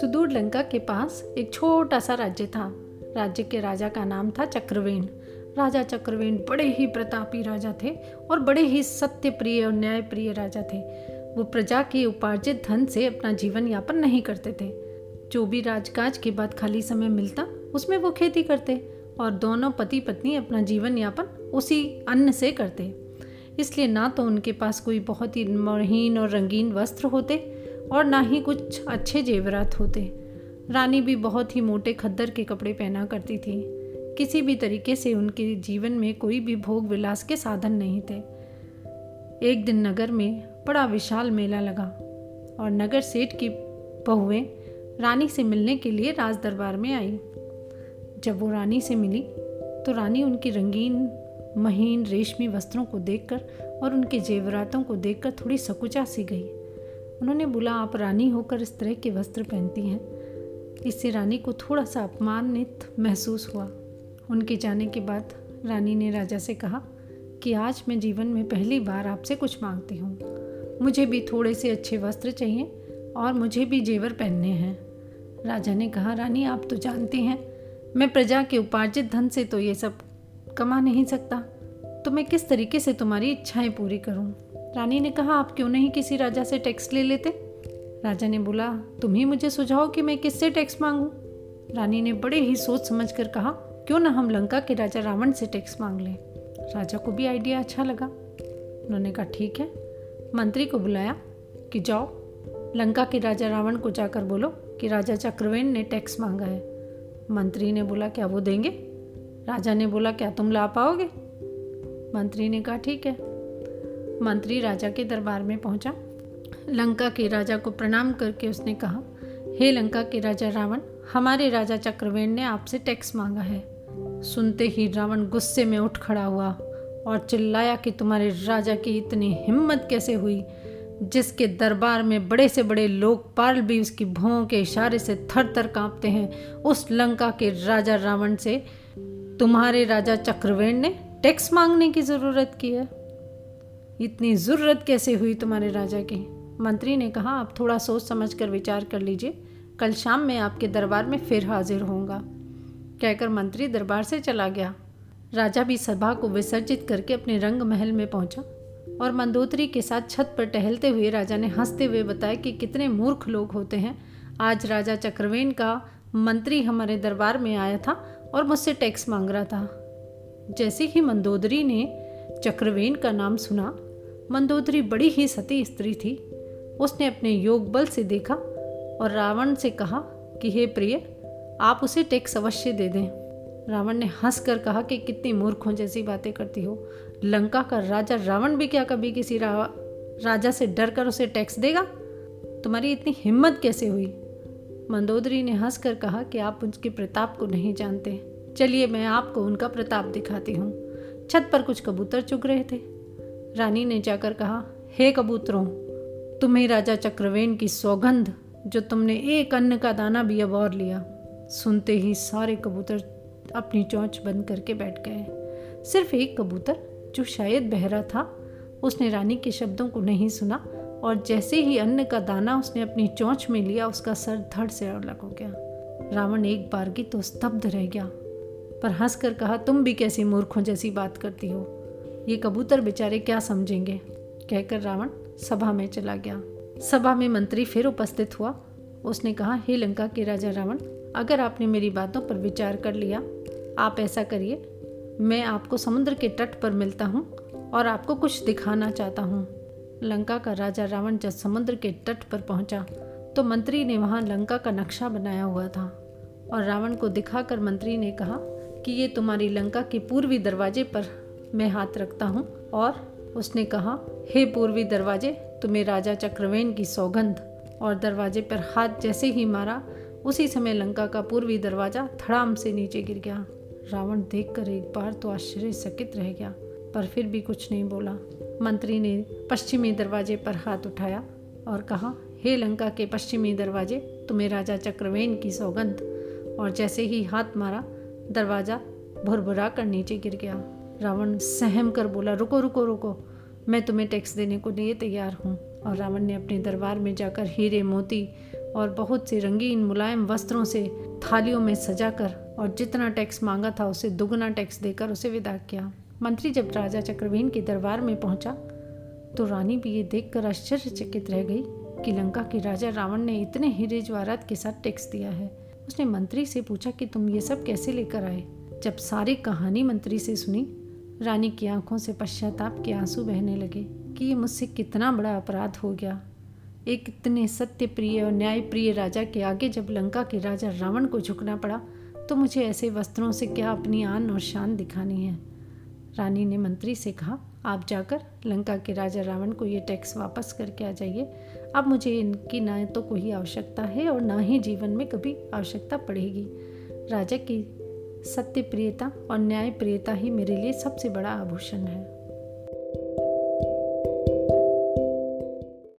सुदूर लंका के पास एक छोटा सा राज्य था। राज्य के राजा का नाम था चक्रवेण। राजा चक्रवेण बड़े ही प्रतापी राजा थे और बड़े ही सत्य प्रिय और न्याय प्रिय राजा थे। वो प्रजा के उपार्जित धन से अपना जीवन यापन नहीं करते थे। जो भी राजकाज के बाद खाली समय मिलता, उसमें वो खेती करते और दोनों पति पत्नी अपना जीवन यापन उसी अन्न से करते। इसलिए ना तो उनके पास कोई बहुत ही महीन और रंगीन वस्त्र होते और ना ही कुछ अच्छे जेवरात होते। रानी भी बहुत ही मोटे खद्दर के कपड़े पहना करती थी। किसी भी तरीके से उनके जीवन में कोई भी भोग विलास के साधन नहीं थे। एक दिन नगर में बड़ा विशाल मेला लगा और नगर सेठ की बहुएँ रानी से मिलने के लिए राज दरबार में आई। जब वो रानी से मिली तो रानी उनकी रंगीन महीन रेशमी वस्त्रों को देखकर और उनके जेवरातों को देखकर थोड़ी सकुचा सी गई। उन्होंने बोला, आप रानी होकर इस तरह के वस्त्र पहनती हैं। इससे रानी को थोड़ा सा अपमानित महसूस हुआ। उनके जाने के बाद रानी ने राजा से कहा कि, आज मैं जीवन में पहली बार आपसे कुछ मांगती हूँ। मुझे भी थोड़े से अच्छे वस्त्र चाहिए और मुझे भी जेवर पहनने हैं। राजा ने कहा, रानी, आप तो जानती हैं, मैं प्रजा के उपार्जित धन से तो ये सब कमा नहीं सकता। तो मैं किस तरीके से तुम्हारी इच्छाएँ पूरी करूँ? रानी ने कहा, आप क्यों नहीं किसी राजा से टैक्स ले लेते? राजा ने बोला, तुम ही मुझे सुझाओ कि मैं किससे टैक्स मांगू? रानी ने बड़े ही सोच समझ कर कहा, क्यों ना हम लंका के राजा रावण से टैक्स मांग लें? राजा को भी आइडिया अच्छा लगा। उन्होंने कहा, ठीक है। मंत्री को बुलाया कि जाओ, लंका के राजा रावण को जाकर बोलो कि राजा चक्रवेन ने टैक्स मांगा है। मंत्री ने बोला, क्या वो देंगे? राजा ने बोला, क्या तुम ला पाओगे? मंत्री ने कहा, ठीक है। मंत्री राजा के दरबार में पहुँचा। लंका के राजा को प्रणाम करके उसने कहा, हे लंका के राजा रावण, हमारे राजा चक्रवेण ने आपसे टैक्स मांगा है। सुनते ही रावण गुस्से में उठ खड़ा हुआ और चिल्लाया कि तुम्हारे राजा की इतनी हिम्मत कैसे हुई, जिसके दरबार में बड़े से बड़े लोकपाल भी उसकी भौं के इशारे से थर थर कांपते हैं। उस लंका के राजा रावण से तुम्हारे राजा चक्रवेण ने टैक्स मांगने की ज़रूरत की है। इतनी ज़रूरत कैसे हुई तुम्हारे राजा की? मंत्री ने कहा, आप थोड़ा सोच समझ कर विचार कर लीजिए। कल शाम मैं आपके दरबार में फिर हाजिर होऊँगा। कहकर मंत्री दरबार से चला गया। राजा भी सभा को विसर्जित करके अपने रंग महल में पहुँचा और मंदोत्री के साथ छत पर टहलते हुए राजा ने हँसते हुए बताया कि कितने मूर्ख लोग होते हैं। आज राजा चक्रवेण का मंत्री हमारे दरबार में आया था। और मुझसे टैक्स मांग रहा था। जैसे ही मंदोदरी ने चक्रवेन का नाम सुना मंदोदरी बड़ी ही सती स्त्री थी। उसने अपने योग बल से देखा और रावण से कहा कि हे प्रिय आप उसे टैक्स अवश्य दे दें। रावण ने हंस कर कहा कि कितनी मूर्खों जैसी बातें करती हो। लंका का राजा रावण भी क्या कभी किसी रा, राजा से डर कर उसे टैक्स देगा? तुम्हारी इतनी हिम्मत कैसे हुई? मंदोदरी ने हंस कर कहा कि आप उनके प्रताप को नहीं जानते। चलिए मैं आपको उनका प्रताप दिखाती हूँ। छत पर कुछ कबूतर चुग रहे थे। रानी ने जाकर कहा, हे कबूतरों, तुम्हें राजा चक्रवेन की सौगंध, जो तुमने एक अन्न का दाना भी अब और लिया, सुनते ही सारे कबूतर अपनी चोंच बंद करके बैठ गए। सिर्फ़ एक कबूतर, जो शायद बहरा था, उसने रानी के शब्दों को नहीं सुना और जैसे ही अन्न का दाना उसने अपनी चोंच में लिया, उसका सर धड़ से अलग हो गया। रावण एक बार की तो स्तब्ध रह गया, पर हंसकर कहा, तुम भी कैसी मूर्खों जैसी बात करती हो। ये कबूतर बेचारे क्या समझेंगे? कहकर रावण सभा में चला गया। सभा में मंत्री फिर उपस्थित हुआ। उसने कहा, हे लंका के राजा रावण, अगर आपने मेरी बातों पर विचार कर लिया, आप ऐसा करिए। मैं आपको समुद्र के तट पर मिलता हूँ और आपको कुछ दिखाना चाहता हूँ। लंका का राजा रावण जब समुद्र के तट पर पहुँचा तो मंत्री ने वहाँ लंका का नक्शा बनाया हुआ था। और रावण को दिखाकर मंत्री ने कहा कि ये तुम्हारी लंका के पूर्वी दरवाजे पर मैं हाथ रखता हूँ। और उसने कहा, हे पूर्वी दरवाजे, तुम्हें राजा चक्रवेन की सौगंध। और दरवाजे पर हाथ जैसे ही मारा, उसी समय लंका का पूर्वी दरवाज़ा थड़ाम से नीचे गिर गया। रावण देखकर एक बार तो आश्चर्यचकित रह गया, पर फिर भी कुछ नहीं बोला। मंत्री ने पश्चिमी दरवाजे पर हाथ उठाया और कहा, हे लंका के पश्चिमी दरवाजे, तुम्हें राजा चक्रवेन की सौगंध। और जैसे ही हाथ मारा, दरवाज़ा भुरभुरा कर नीचे गिर गया। रावण सहम कर बोला, रुको रुको रुको, मैं तुम्हें टैक्स देने को लिए तैयार हूँ। और रावण ने अपने दरबार में जाकर हीरे, मोती और बहुत से रंगीन मुलायम वस्त्रों से थालियों में सजाकर और जितना टैक्स मांगा था, उसे दुगना टैक्स देकर उसे विदा किया। मंत्री जब राजा चक्रवीन के दरबार में पहुँचा तो रानी भी ये देखकर आश्चर्यचकित रह गई कि लंका के राजा रावण ने इतने हीरे जवाहरात के साथ टैक्स दिया है। उसने मंत्री से पूछा कि तुम ये सब कैसे लेकर आए? जब सारी कहानी मंत्री से सुनी, रानी की आँखों से पश्चाताप के आँसू बहने लगे कि ये मुझसे कितना बड़ा अपराध हो गया। एक इतने सत्य प्रिय और न्याय प्रिय राजा के आगे जब लंका के राजा रावण को झुकना पड़ा तो मुझे ऐसे वस्त्रों से क्या अपनी आन और शान दिखानी है? रानी ने मंत्री से कहा, आप जाकर लंका के राजा रावण को ये टैक्स वापस करके आ जाइए। अब मुझे इनकी ना तो कोई आवश्यकता है और ना ही जीवन में कभी आवश्यकता पड़ेगी। राजा की सत्य प्रियता और न्याय प्रियता ही मेरे लिए सबसे बड़ा आभूषण है।